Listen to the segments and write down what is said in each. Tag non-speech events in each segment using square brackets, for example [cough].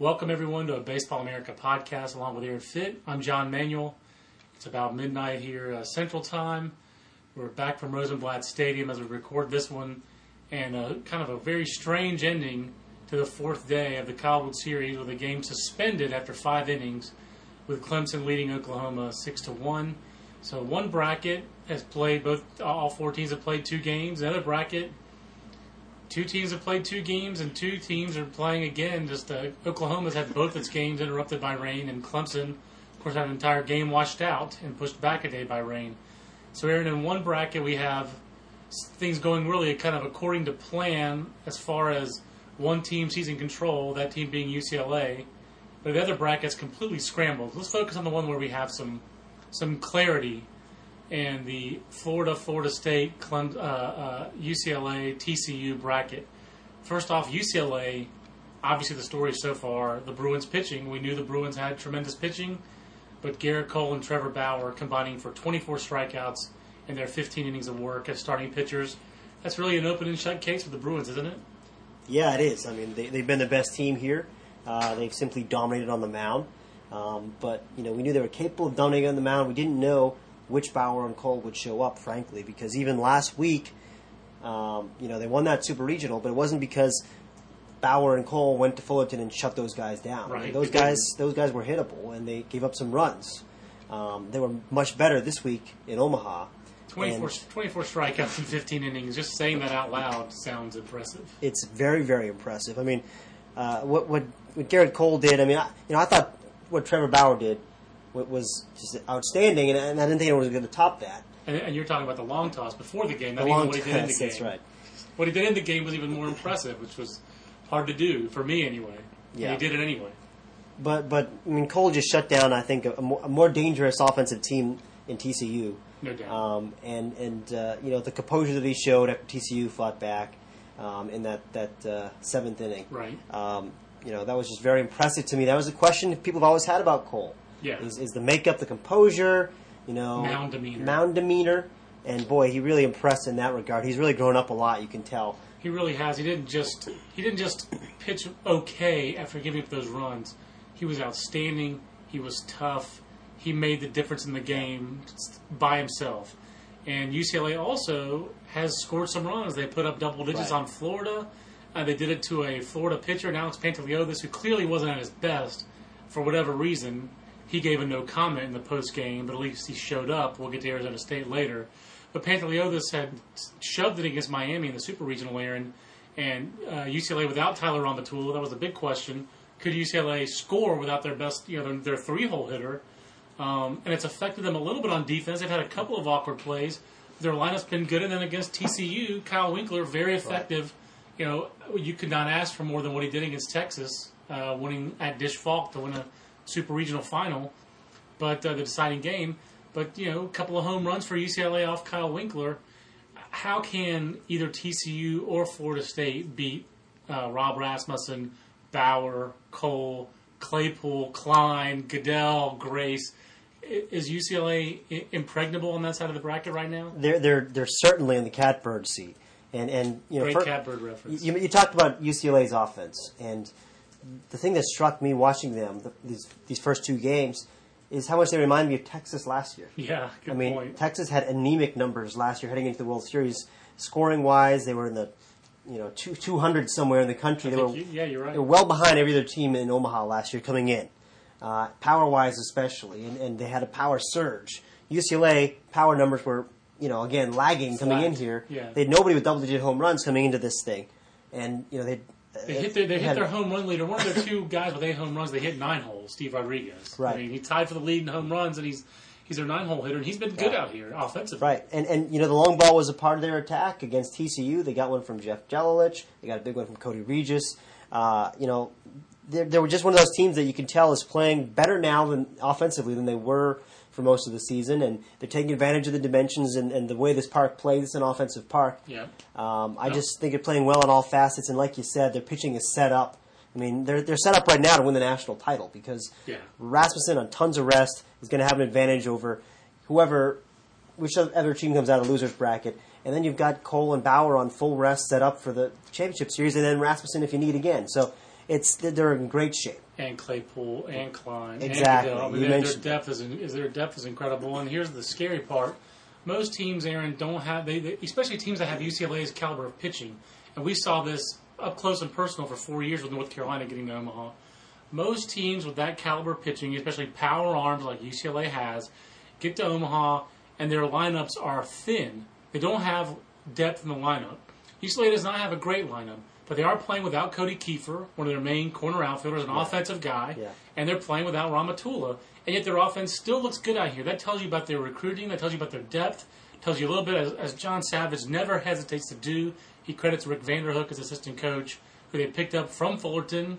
Welcome everyone to a Baseball America podcast along with Aaron Fitt. I'm John Manuel. It's about midnight here uh, Central Time. We're back from Rosenblatt Stadium as we record this one, and uh, kind of a very strange ending to the fourth day of the World Series with a game suspended after five innings, with Clemson leading Oklahoma six to one. So one bracket has played both all four teams have played two games. The other bracket two teams have played two games, and two teams are playing again. Just uh, Oklahoma's had both its games interrupted by rain, and Clemson, of course, had an entire game washed out and pushed back a day by rain. So, Aaron, in one bracket, we have things going really kind of according to plan as far as one team seizing control, that team being UCLA. But the other bracket's completely scrambled. Let's focus on the one where we have some some clarity and the Florida, Florida State, Clem, uh, uh, UCLA, TCU bracket. First off, UCLA, obviously the story so far, the Bruins pitching. We knew the Bruins had tremendous pitching, but Gerrit Cole and Trevor Bauer combining for 24 strikeouts in their 15 innings of work as starting pitchers. That's really an open and shut case for the Bruins, isn't it? Yeah, it is. I mean, they, they've been the best team here. Uh, they've simply dominated on the mound. Um, but, you know, we knew they were capable of dominating on the mound. We didn't know which Bauer and Cole would show up, frankly, because even last week, um, you know, they won that super regional, but it wasn't because Bauer and Cole went to Fullerton and shut those guys down. Right. I mean, those guys, those guys were hittable, and they gave up some runs. Um, they were much better this week in Omaha. 24, 24 strikeouts in 15 innings. Just saying that out loud sounds impressive. it's very, very impressive. I mean, uh, what what what Gerrit Cole did. I mean, I, you know, I thought what Trevor Bauer did was just outstanding, and, and I didn't think it was going to top that. And, and you're talking about the long toss before the game, not The even long what he did in the toss, game. that's right. What he did in the game was even more impressive, which was hard to do for me anyway. Yeah. And he did it anyway. But but I mean, Cole just shut down. I think a, a, more, a more dangerous offensive team in TCU. No doubt. Um, and and uh, you know the composure that he showed after TCU fought back um, in that that uh, seventh inning. Right. Um, you know that was just very impressive to me. That was a question people have always had about Cole. Yeah. Is, is the makeup, the composure, you know, Mound demeanor. mound demeanor, and boy, he really impressed in that regard. He's really grown up a lot. You can tell. He really has. He didn't just he didn't just pitch okay after giving up those runs. He was outstanding. He was tough. He made the difference in the game by himself. And UCLA also has scored some runs. They put up double digits Right. on Florida. Uh, they did it to a Florida pitcher, Alex Panteliodis, who clearly wasn't at his best for whatever reason. He gave a no comment in the post game, but at least he showed up. We'll get to Arizona State later. But Panteliodis had shoved it against Miami in the Super Regional, Aaron, and uh, UCLA without Tyler Rahmatulla. That was a big question. Could UCLA score without their best, you know, their, their three-hole hitter? Um, and it's affected them a little bit on defense. They've had a couple of awkward plays. Their lineup's been good, and then against TCU, Kyle Winkler very effective. You know, you could not ask for more than what he did against Texas, uh, winning at Disch-Falk to win a Super Regional final, but uh, the deciding game. But you know, a couple of home runs for UCLA off Kyle Winkler. How can either TCU or Florida State beat uh, Rob Rasmussen, Bauer, Cole, Claypool, Klein, Goeddel, Grace? Is UCLA impregnable on that side of the bracket right now? They're they're they're certainly in the catbird seat. And and you know, Great fir- catbird reference. You, you talked about UCLA's offense, and the thing that struck me watching them the, these these first two games is how much they remind me of Texas last year. yeah, good I mean, point. Texas had anemic numbers last year heading into the World Series. Scoring wise, they were in the you know two two hundred somewhere in the country. I They were you- yeah, you're right. they were well behind every other team in Omaha last year coming in, uh, power wise especially, and, and they had a power surge. UCLA power numbers were you know again lagging coming in here. Yeah. They had nobody with double digit home runs coming into this thing, and you know they They hit their, they hit their home run leader. One of their two guys with eight home runs, they hit nine holes. Steve Rodriguez. Right. I mean, he tied for the lead in home runs, and he's he's their nine hole hitter, and he's been good Yeah. out here offensively. Right, and and you know the long ball was a part of their attack against TCU. They got one from Jeff Gelalich. They got a big one from Cody Regis. Uh, you know, they were just one of those teams that you can tell is playing better now than offensively than they were for most of the season, and they're taking advantage of the dimensions and, and the way this park plays. It's an offensive park. Yeah. Um, I just think they're playing well on all facets, and like you said, their pitching is set up. I mean, they're they're set up right now to win the national title because Yeah. Rasmussen on tons of rest is going to have an advantage over whoever, whichever team comes out of the losers bracket. And then you've got Cole and Bauer on full rest set up for the championship series, and then Rasmussen if you need again. So it's they're in great shape. And Claypool and Klein Exactly. and Goeddel. I mean, You their, their depth is, is their depth is incredible. And here's the scary part: most teams, Aaron, don't have they, they especially teams that have UCLA's caliber of pitching. And we saw this up close and personal for four years with North Carolina getting to Omaha. Most teams with that caliber of pitching, especially power arms like UCLA has, get to Omaha and their lineups are thin. They don't have depth in the lineup. UCLA does not have a great lineup, but they are playing without Cody Keefer, one of their main corner outfielders, an offensive guy, Yeah. and they're playing without Rahmatulla. And yet their offense still looks good out here. That tells you about their recruiting. That tells you about their depth. Tells you a little bit, as, as John Savage never hesitates to do. He credits Rick Vanderhook as assistant coach, who they picked up from Fullerton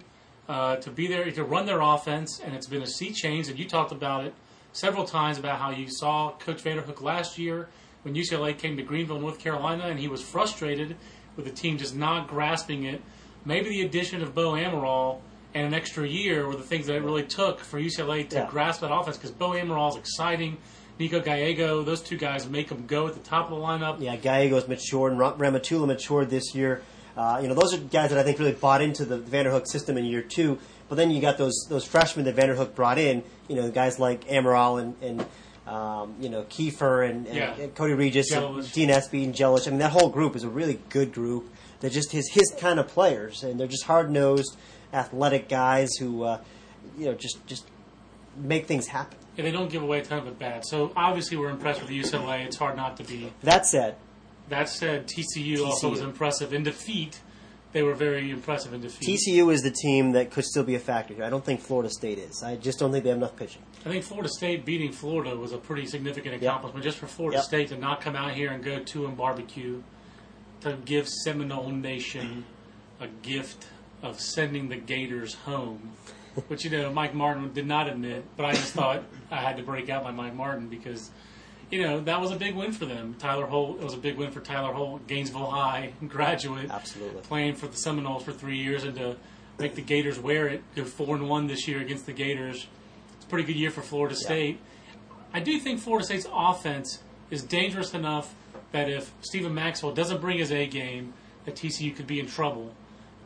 uh, to be there to run their offense, and it's been a sea change. And you talked about it several times about how you saw Coach Vanderhook last year when UCLA came to Greenville, North Carolina, and he was frustrated with the team just not grasping it. Maybe the addition of Beau Amaral and an extra year were the things that it really took for UCLA to Yeah. grasp that offense because Beau Amaral is exciting. Niko Gallego, those two guys make them go at the top of the lineup. Yeah, Gallego's matured, and Rahmatulla matured this year. Uh, you know, those are guys that I think really bought into the Vanderhook system in year two. But then you got those those freshmen that Vanderhook brought in. You know, guys like Amaral and, and um, you know Keefer and, and, Yeah. and Cody Regis, and. Dean Espy, and Jelich. I mean, that whole group is a really good group. They're just his his kind of players, and they're just hard nosed, athletic guys who uh, you know just just make things happen. And they don't give away a ton of it bad. So obviously we're impressed with UCLA. It's hard not to be. That said, That said, TCU, also was impressive in defeat. They were very impressive in defeat. TCU is the team that could still be a factor here. I don't think Florida State is. I just don't think they have enough pitching. I think Florida State beating Florida was a pretty significant accomplishment just for Florida Yep. State to not come out here and go to and barbecue, to give Seminole Nation a gift of sending the Gators home, [laughs] which you know Mike Martin did not admit, but I just thought I had to break out my Mike Martin because you know that was a big win for them. Tyler Holt it was a big win for Tyler Holt, Gainesville High [laughs] graduate, Absolutely. playing for the Seminoles for three years and to make the Gators wear it, go four and one this year against the Gators. It's a pretty good year for Florida State. I do think Florida State's offense is dangerous enough that if Stephen Maxwell doesn't bring his A game, that TCU could be in trouble.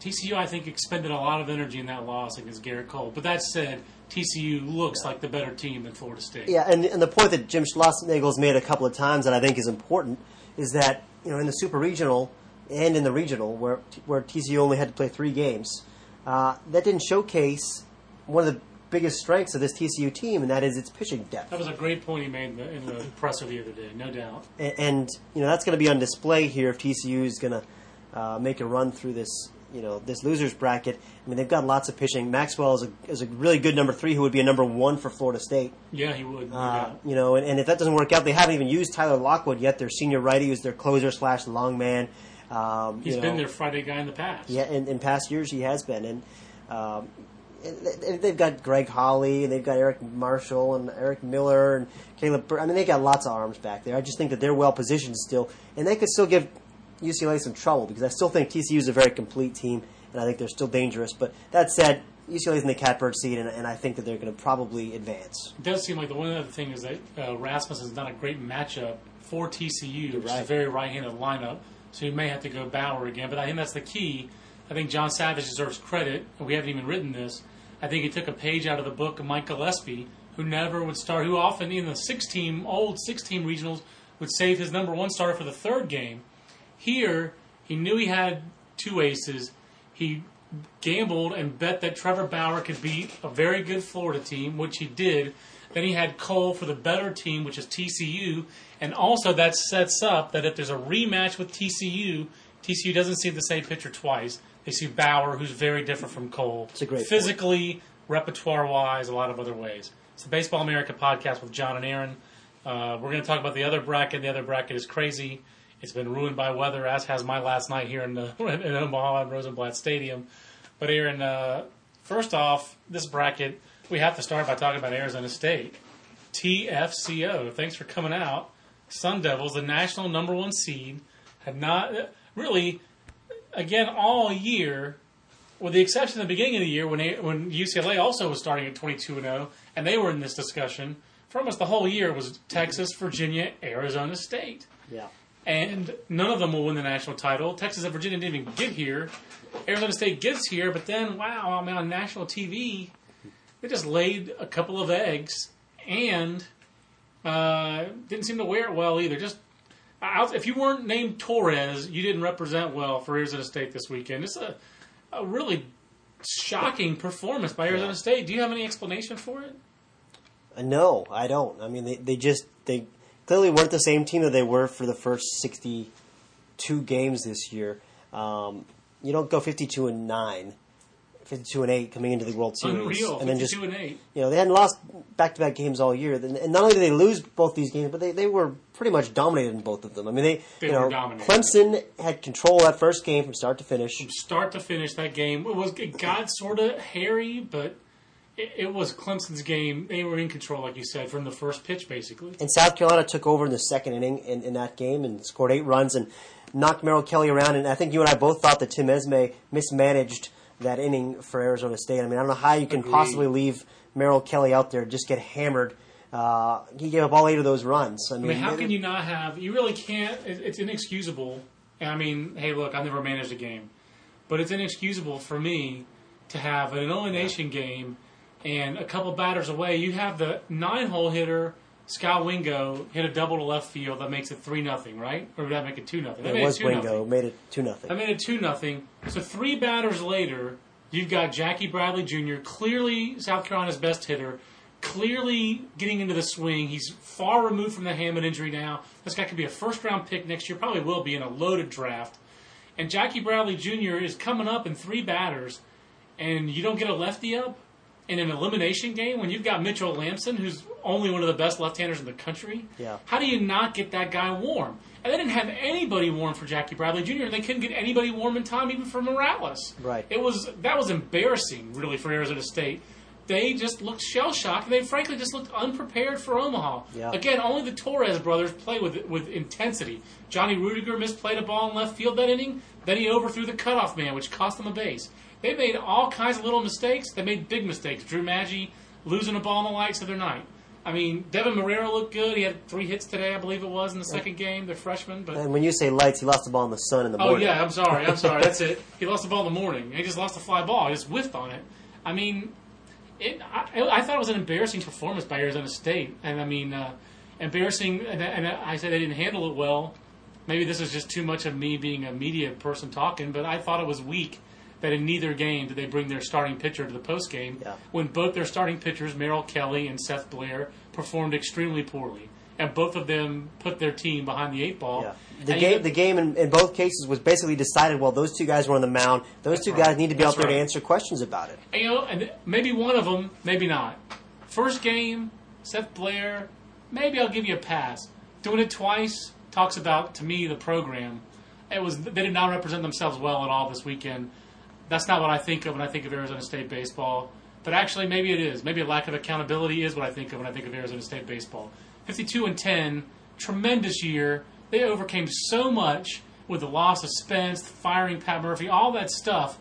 TCU, I think, expended a lot of energy in that loss against Gerrit Cole. But that said, TCU looks like the better team than Florida State. Yeah, and, and the point that Jim Schlossnagle's made a couple of times that I think is important is that you know in the Super Regional and in the Regional where where TCU only had to play three games, uh, that didn't showcase one of the biggest strengths of this TCU team, and that is its pitching depth. That was a great point he made in the, in the presser the other day, no doubt. A- and you know that's going to be on display here if TCU is going to uh, make a run through this you know this losers bracket. I mean they've got lots of pitching. Maxwell is a is a really good number three who would be a number one for Florida State. Yeah, he would. Uh, doubt. you know, and, and if that doesn't work out, they haven't even used Tyler Lockwood yet. Their senior righty who's their closer slash long man. Um, He's you been their Friday guy in the past. Yeah, in, in past years he has been, and um, they've got Greg Holle and they've got Eric Marshall and Eric Miller and Caleb. Bur- I mean, they got lots of arms back there. I just think that they're well positioned still, and they could still give UCLA some trouble because I still think TCU is a very complete team, and I think they're still dangerous. But that said, UCLA's in the catbird seat, and, and I think that they're going to probably advance. It does seem like the one other thing is that uh, Rasmussen's not a great matchup for TCU, which is a very right-handed lineup. So you may have to go Bauer again. But I think that's the key. I think John Savage deserves credit, we haven't even written this. I think he took a page out of the book of Mike Gillespie, who never would start, who often in the six-team, old six-team regionals, would save his number one starter for the third game. Here, he knew he had two aces. He gambled and bet that Trevor Bauer could beat a very good Florida team, which he did. Then he had Cole for the better team, which is TCU. And also, that sets up that if there's a rematch with TCU, TCU doesn't see the same pitcher twice. They see Bauer, who's very different from Cole. a great. Physically, repertoire wise, a lot of other ways. It's the Baseball America podcast with John and Aaron. Uh, we're going to talk about the other bracket. The other bracket is crazy. It's been ruined by weather, as has my last night here in, the, [laughs] in Omaha at Rosenblatt Stadium. But Aaron, uh, First off, this bracket, we have to start by talking about Arizona State. TFCO. Thanks for coming out. Sun Devils, the national number one seed, had not really, again, all year, with the exception of the beginning of the year when when UCLA also was starting at 22 and 0, and they were in this discussion for almost the whole year was Texas, Virginia, Arizona State. Yeah. And none of them will win the national title. Texas and Virginia didn't even get here. Arizona State gets here, but then, wow, I mean, on national TV, they just laid a couple of eggs and uh, didn't seem to wear it well either. Just if you weren't named Torres, you didn't represent well for Arizona State this weekend. It's a, a really shocking performance by Arizona Yeah. State. Do you have any explanation for it? No, I don't. I mean, they, they just they clearly weren't the same team that they were for the first sixty-two games this year. Um, you don't go fifty-two and nine, 52 and eight coming into the World Series, Unreal. and then 52 just and 8. you know they hadn't lost back-to-back games all year. And and not only did they lose both these games, but they, they were pretty much dominated in both of them. I mean, they, They you were know dominated. Clemson had control of that first game from start to finish. From start to finish that game. It was it got sort of hairy, but it, it was Clemson's game. They were in control, like you said, from the first pitch, basically. And South Carolina took over in the second inning in, in that game and scored eight runs and knocked Merrill Kelly around. And I think you and I both thought that Tim Esmay mismanaged that inning for Arizona State. I mean, I don't know how you can Agreed. possibly leave Merrill Kelly out there just get hammered. Uh, he gave up all eight of those runs. I I mean, mean, how it- can you not have? You really can't. It's inexcusable. And I mean, hey, look, I've never managed a game, but it's inexcusable for me to have an elimination game and a couple batters away. You have the nine-hole hitter. Scott Wingo hit a double to left field that makes it three nothing, right? Or would that make it two nothing? It was Wingo made it two nothing. I made it two nothing. So three batters later, you've got Jackie Bradley Jr., clearly South Carolina's best hitter, clearly getting into the swing. He's far removed from the hamate injury now. This guy could be a first round pick next year, probably will be in a loaded draft. And Jackie Bradley Jr. is coming up in three batters, and you don't get a lefty up in an elimination game when you've got Mitchell Lambson, who's only one of the best left-handers in the country. Yeah. How do you not get that guy warm? And they didn't have anybody warm for Jackie Bradley Jr. and They couldn't get anybody warm in time even for Morales. Right. It was that was embarrassing, really, for Arizona State. They just looked shell shocked. And they frankly just looked unprepared for Omaha. Yeah. Again, only the Torres brothers play with with intensity. Johnny Ruettiger misplayed a ball in left field that inning. Then he overthrew the cutoff man, which cost them a base. They made all kinds of little mistakes. They made big mistakes. Drew Maggi losing a ball in the lights of their night. I mean, Deven Marrero looked good. He had three hits today, I believe it was, in the second game. The freshman, but and when you say lights, he lost the ball in the sun in the Oh morning. yeah, I'm sorry. I'm sorry. That's [laughs] it. He lost the ball in the morning. He just lost a fly ball. He just whiffed on it. I mean, it. I, I thought it was an embarrassing performance by Arizona State, and I mean, uh, embarrassing. And, and I said they didn't handle it well. Maybe this is just too much of me being a media person talking, but I thought it was weak that in neither game did they bring their starting pitcher to the post game Yeah. when both their starting pitchers, Merrill Kelly and Seth Blair, performed extremely poorly. And both of them put their team behind the eight ball. Yeah. The And game, even- the game in, in both cases was basically decided. Well, those two guys were on the mound. Those two right. guys need to be That's out there to answer questions about it. And, you know, and maybe one of them, maybe not. First game, Seth Blair, maybe I'll give you a pass. Doing it twice talks about to me the program. It was they did not represent themselves well at all this weekend. That's not what I think of when I think of Arizona State baseball. But actually, maybe it is. Maybe a lack of accountability is what I think of when I think of Arizona State baseball. Fifty-two and ten, tremendous year. They overcame so much with the loss of Spence, firing Pat Murphy, all that stuff.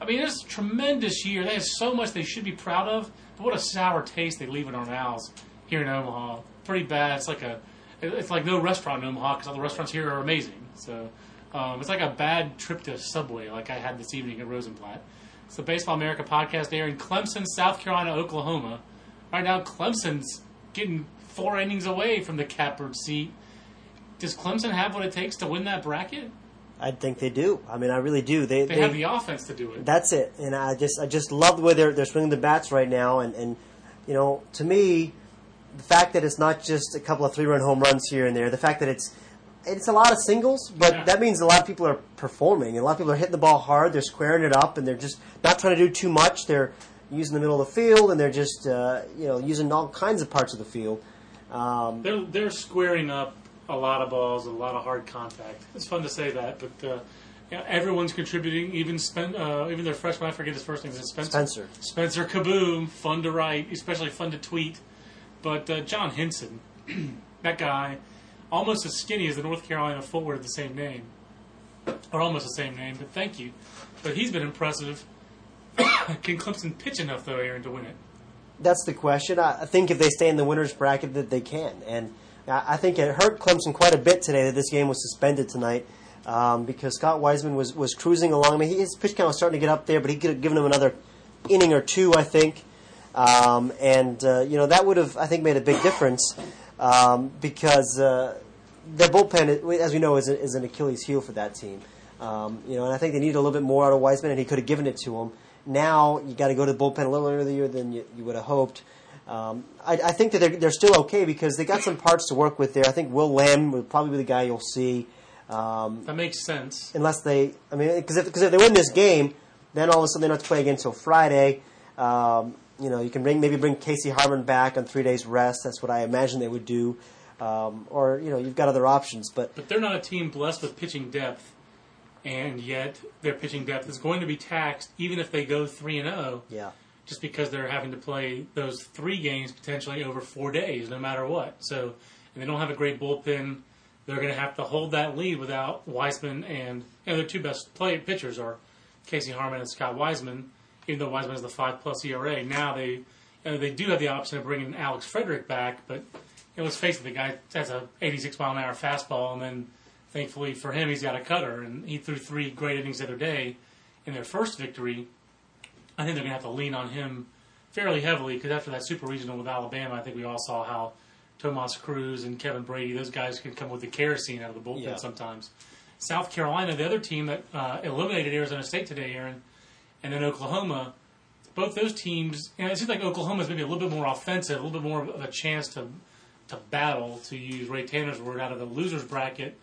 I mean, it's a tremendous year. They have so much they should be proud of. But what a sour taste they leave in our mouths here in Omaha. Pretty bad. It's like a, it's like no restaurant in Omaha because all the restaurants here are amazing. So um, it's like a bad trip to Subway, like I had this evening at Rosenblatt. It's the Baseball America podcast there in Clemson, South Carolina, Oklahoma. Right now, Clemson's getting four innings away from the catbird seat. Does Clemson have what it takes to win that bracket? I think they do. I mean, I really do. They, They have the offense to do it. That's it, and I just I just love the way they're they're swinging the bats right now, and and you know to me, the fact that it's not just a couple of three run home runs here and there, the fact that it's it's a lot of singles, but Yeah. that means a lot of people are performing, and a lot of people are hitting the ball hard. They're squaring it up, and they're just not trying to do too much. They're using the middle of the field, and they're just uh, you know using all kinds of parts of the field. Um, They're they're squaring up a lot of balls, a lot of hard contact. It's fun to say that, but uh, Yeah, everyone's contributing. Even Spen- uh, even their freshman, I forget his first name. Is Spencer? Spencer. Spencer Kieboom. Fun to write, especially fun to tweet. But uh, John Hinson, [clears throat] that guy, almost as skinny as the North Carolina forward of the same name, or almost the same name. But thank you. But he's been impressive. [coughs] Can Clemson pitch enough though, Aaron, to win it? That's the question. I think if they stay in the winners bracket, that they can. And I I think it hurt Clemson quite a bit today that this game was suspended tonight um, because Scott Weismann was, was cruising along. I mean, his pitch count was starting to get up there, but he could have given him another inning or two, I think. Um, and uh, you know that would have, I think, made a big difference um, because uh, their bullpen, as we know, is, a, is an Achilles heel for that team. Um, you know, and I think they needed a little bit more out of Weismann, and he could have given it to him. Now you got to go to the bullpen a little earlier than you, you would have hoped. Um, I, I think that they're, they're still okay because they got some parts to work with there. I think Will Lamb will probably be the guy you'll see, um, That makes sense. unless they. I mean, because if, 'cause if they win this game, then all of a sudden they don't have to play again until Friday. Um, you know, you can bring maybe bring Casey Harmon back on three days rest. That's what I imagine they would do. Um, or you know, you've got other options, but But they're not a team blessed with pitching depth, and yet their pitching depth is going to be taxed even if they go three and zero. yeah. just because they're having to play those three games potentially over four days, no matter what. So, and they don't have a great bullpen. They're going to have to hold that lead without Weismann and you know, their two best play pitchers are Casey Harmon and Scott Weismann. Even though Weismann has the five plus ERA, now they know, they do have the option of bringing Alex Frederick back, but you know, let's face it, the guy has a 86 mile an hour fastball, and then thankfully for him, he's got a cutter, and he threw three great innings the other day in their first victory. I think they're going to have to lean on him fairly heavily because after that super regional with Alabama, I think we all saw how Tomas Cruz and Kevin Brady, those guys can come with the kerosene out of the bullpen Yeah. sometimes. South Carolina, the other team that uh, eliminated Arizona State today, Aaron, and then Oklahoma, both those teams, know, it seems like Oklahoma's maybe a little bit more offensive, a little bit more of a chance to to battle, to use Ray Tanner's word, out of the losers bracket.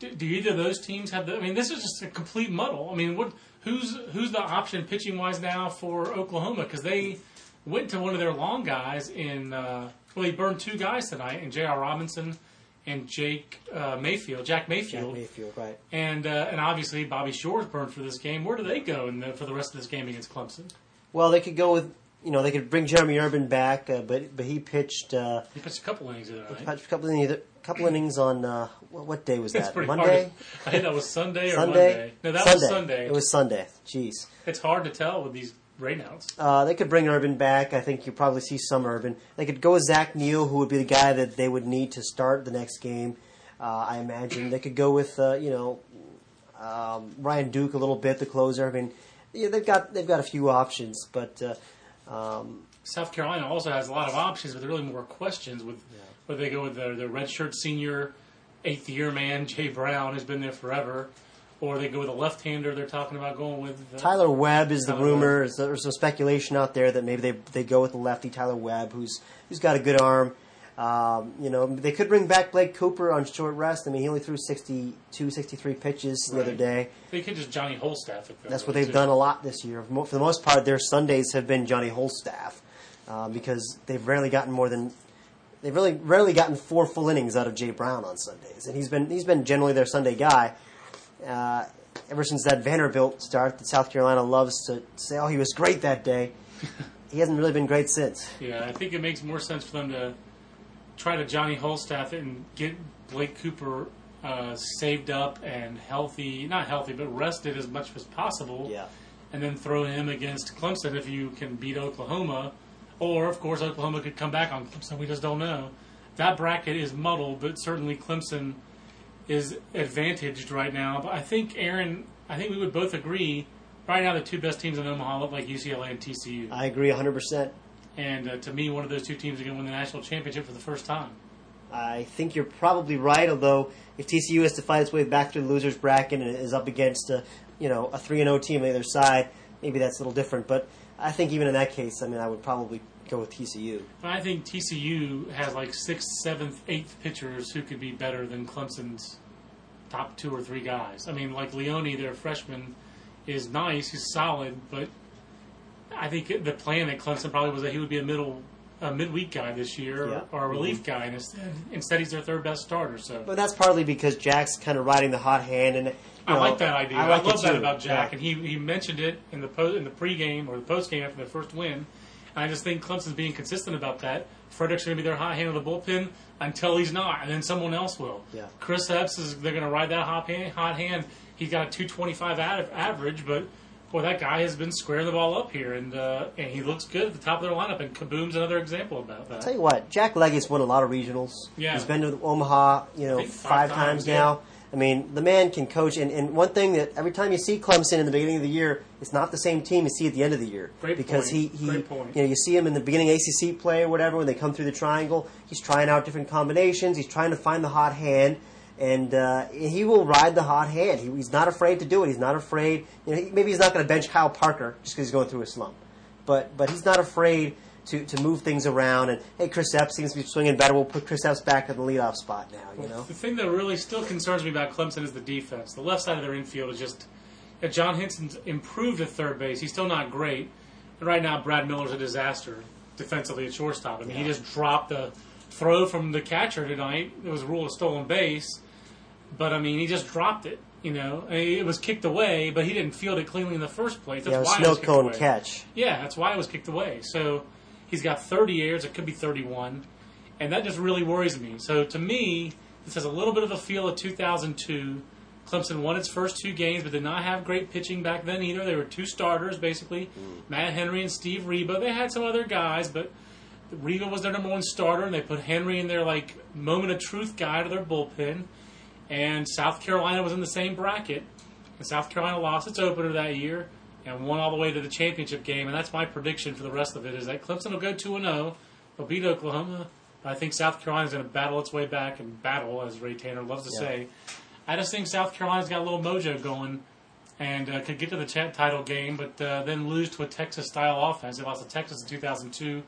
Do, do either of those teams have the? I mean, this is just a complete muddle. I mean, what? Who's who's the option pitching wise now for Oklahoma? Because they went to one of their long guys in. Uh, well, they burned two guys tonight, in J.R. Robinson and Jake uh, Mayfield, Jack Mayfield, Jack Mayfield, right? and uh, and obviously Bobby Shore's burned for this game. Where do they go in the, for the rest of this game against Clemson? Well, they could go with you know they could bring Jeremy Urban back, uh, but but he pitched uh, He pitched a couple innings other night. a couple innings, couple innings on uh, what, what day was that? Monday. To, I think that was Sunday or Monday. No, that Sunday. was Sunday. It was Sunday. Jeez. It's hard to tell with these rainouts. Uh, they could bring Urban back. I think you probably see some Urban. They could go with Zach Neal, who would be the guy that they would need to start the next game. Uh, I imagine they could go with uh, you know um, Ryan Duke a little bit, the closer. I mean, yeah, they've got they've got a few options, but uh, um, South Carolina also has a lot of options, but there are really more questions with whether they go with their, their redshirt senior, eighth year man, Jay Brown, who's been there forever, or they go with a left hander they're talking about going with. Uh, Tyler Webb is the Tyler rumor. Webb. There's, some speculation out there that maybe they they go with the lefty Tyler Webb, who's who's got a good arm. Um, you know, they could bring back Blake Cooper on short rest. I mean, he only threw 62, 63 pitches the other day. They could just Johnny Holstaff. If That's what they've too. done a lot this year. For the most part, their Sundays have been Johnny Holstaff uh, because they've rarely gotten more than they've really rarely gotten four full innings out of Jay Brown on Sundays, and he's been he's been generally their Sunday guy. Uh, ever since that Vanderbilt start that South Carolina loves to say, "Oh, he was great that day," [laughs] he hasn't really been great since. Yeah, I think it makes more sense for them to try to Johnny Holstaff it and get Blake Cooper uh, saved up and healthy, not healthy, but rested as much as possible. Yeah. And then throw him against Clemson if you can beat Oklahoma. Or, of course, Oklahoma could come back on Clemson. We just don't know. That bracket is muddled, but certainly Clemson is advantaged right now. But I think, Aaron, I think we would both agree right now the two best teams in Omaha look like UCLA and TCU. I agree 100. percent And uh, to me, one of those two teams are going to win the national championship for the first time. I think you're probably right. Although if TCU has to fight its way back through the losers bracket and is up against a you know a three and zero team on either side, maybe that's a little different. But I think even in that case, I mean, I would probably go with TCU. I think TCU has like sixth, seventh, eighth pitchers who could be better than Clemson's top two or three guys. I mean, like Leone, their freshman, is nice, he's solid, but I think the plan at Clemson probably was that he would be a middle a midweek guy this year Yeah. or a mm-hmm. relief guy, and instead, instead he's their third best starter. So But that's partly because Jack's kind of riding the hot hand, and I know, like that idea. I, like it love that too. about Jack, Yeah. and he, he mentioned it in the po- in the pregame or the postgame after their first win. And I just think Clemson's being consistent about that. Frederick's going to be their hot hand of the bullpen until he's not, and then someone else will. Yeah. Chris Epps is they're going to ride that hot hand. Hot hand. He's got a 225 av- average, but boy, that guy has been squaring the ball up here, and uh, and he looks good at the top of their lineup. And Kieboom's another example about that. I'll Tell you what, Jack Leggett's won a lot of regionals. Yeah. He's been to Omaha, you know, five, five times, times, now. I mean, the man can coach. And, and one thing that every time you see Clemson in the beginning of the year, it's not the same team you see at the end of the year. Great because point. he, he Great point. you know, you see him in the beginning ACC play or whatever when they come through the triangle. He's trying out different combinations. He's trying to find the hot hand. And uh, he will ride the hot hand. He, he's not afraid to do it. He's not afraid. You know, he, maybe he's not going to bench Kyle Parker just because he's going through a slump, but but he's not afraid to, to move things around. And hey, Chris Epps seems to be swinging better. We'll put Chris Epps back in the leadoff spot now. You know, The thing that really still concerns me about Clemson is the defense. The left side of their infield is just. uh, John Hinson's improved at third base. He's still not great. And right now, Brad Miller's a disaster defensively at shortstop. I mean, he just dropped the throw from the catcher tonight. It was a rule of stolen base. But, I mean, he just dropped it. You know, I mean, it was kicked away, but he didn't field it cleanly in the first place. That's yeah, a why it snow was kicked cone away. catch. Yeah, that's why it was kicked away. So he's got 30 errors. It could be 31. And that just really worries me. So to me, this has a little bit of a feel of 2002. Clemson won its first two games, but did not have great pitching back then either. They were two starters, basically mm. Matt Henry and Steve Reba. They had some other guys, but Reba was their number one starter, and they put Henry in their like moment of truth guy to their bullpen. And South Carolina was in the same bracket. And South Carolina lost its opener that year and won all the way to the championship game. And that's my prediction for the rest of it is that Clemson will go 2 0. They'll beat Oklahoma. But I think South Carolina's going to battle its way back and battle, as Ray Tanner loves to Yeah. say. I just think South Carolina's got a little mojo going and uh, could get to the title game, but uh, then lose to a Texas style offense. They lost to Texas in 2002.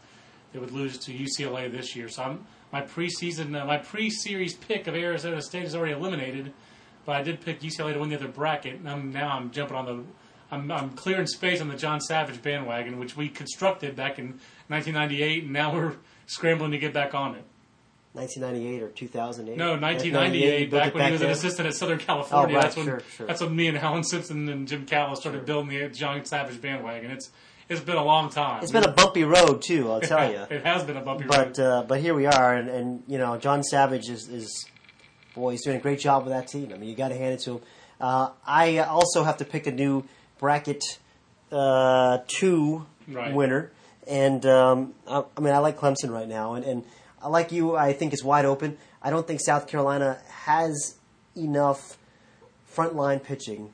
They would lose to UCLA this year. So I'm, my preseason, uh, my pre-series pick of Arizona State is already eliminated, but I did pick UCLA to win the other bracket. And I'm, now I'm jumping on the, I'm, I'm clearing space on the John Savage bandwagon, which we constructed back in 1998, and now we're [laughs] scrambling to get back on it. 1998 or 2008. No, 1998, 1998, you built back when he was an assistant at Southern California. Oh, right, that's when sure, sure. that's when me and Allan Simpson and Jim Callis started building the John Savage bandwagon. It's it's been a long time. It's been a bumpy road too. I'll tell you. [laughs] it has been a bumpy But road. uh, but here we are, and, and you know John Savage is, is boy, he's doing a great job with that team. I mean, you got to hand it to him. Uh, I also have to pick a new bracket uh, two Right. winner, and um, I, I mean I like Clemson right now, and, and I like you. I think it's wide open. I don't think South Carolina has enough frontline pitching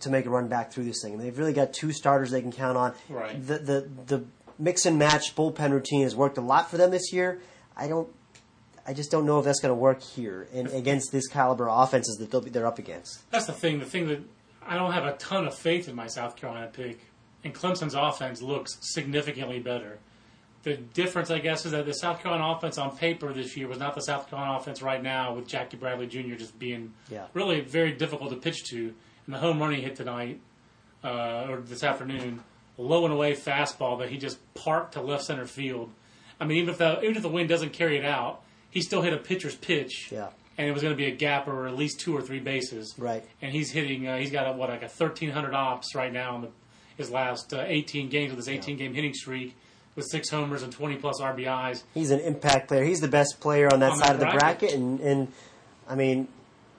to, make a run back through this thing. I mean, they've really got two starters they can count on. Right. The the the mix and match bullpen routine has worked a lot for them this year. I don't. I just don't know if that's going to work here and against this caliber of offenses that they'll be, they're up against. That's the thing. The thing that I don't have a ton of faith in my South Carolina pick, and Clemson's offense looks significantly better. The difference, I guess, is that the South Carolina offense on paper this year was not the South Carolina offense right now, with Jackie Bradley Jr. just being Yeah. really very difficult to pitch to. And the home run he hit tonight, uh, or this afternoon, low and away fastball that he just parked to left center field. I mean, even if the even if the wind doesn't carry it out, he still hit a pitcher's pitch. Yeah. And it was going to be a gap or at least two or three bases. Right. And he's hitting. Uh, he's got a, what like a thirteen hundred ops right now in the, his last uh, eighteen games with his eighteen game hitting streak with six homers and twenty plus RBIs. He's an impact player. He's the best player on that On side that of the bracket. bracket, and, and I mean,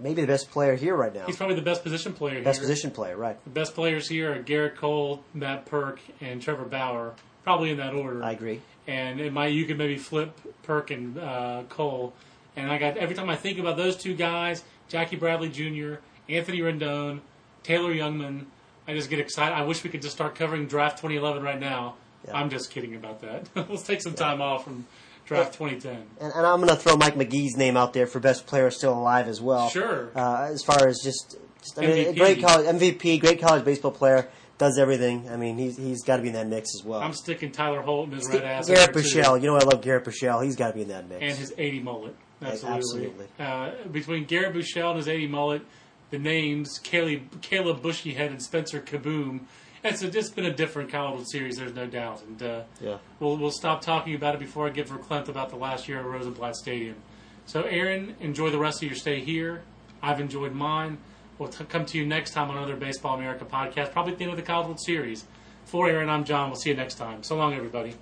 maybe the best player here right now. He's probably the best position player. best here. position player, right? The best players here are Gerrit Cole, Matt Purke, and Trevor Bauer. Probably in that order. I agree. and it might you could maybe flip Purke and uh, Cole. And I got every time I think about those two guys, Jackie Bradley Jr., Anthony Rendon, Taylor Jungmann, I just get excited. I wish we could just start covering draft 2011 right now. Yeah. I'm just kidding about that. [laughs] Let's take some time off from draft 2010. And, and I'm going to throw Mike McGee's name out there for best player still alive as well. Sure. Uh, as far as just, just I mean, great college MVP, great college baseball player, does everything. I mean, he's he's got to be in that mix as well. I'm sticking Tyler Holt in his red ass. Garrett in there, too. Buechele, you know I love Garrett Buechele. He's got to be in that mix. and his 80 mullet. Absolutely. absolutely. Uh, between Garrett Buechele and his 80 mullet, the names Caleb, Caleb Bushyhead and Spencer Kieboom, it's a, it's been a different College World Series. There's no doubt, and uh, Yeah. we'll we'll stop talking about it before I get verklempt about the last year at Rosenblatt Stadium. So, Aaron, enjoy the rest of your stay here. I've enjoyed mine. We'll t- come to you next time on another Baseball America podcast, probably at the end of the College World Series. For Aaron, I'm John. We'll see you next time. So long, everybody.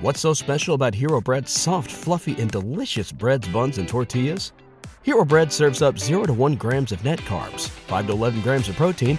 What's so special about Hero Bread's soft, fluffy, and delicious breads, buns, and tortillas? Hero Bread serves up 0 to 1 grams of net carbs, 5 to 11 grams of protein,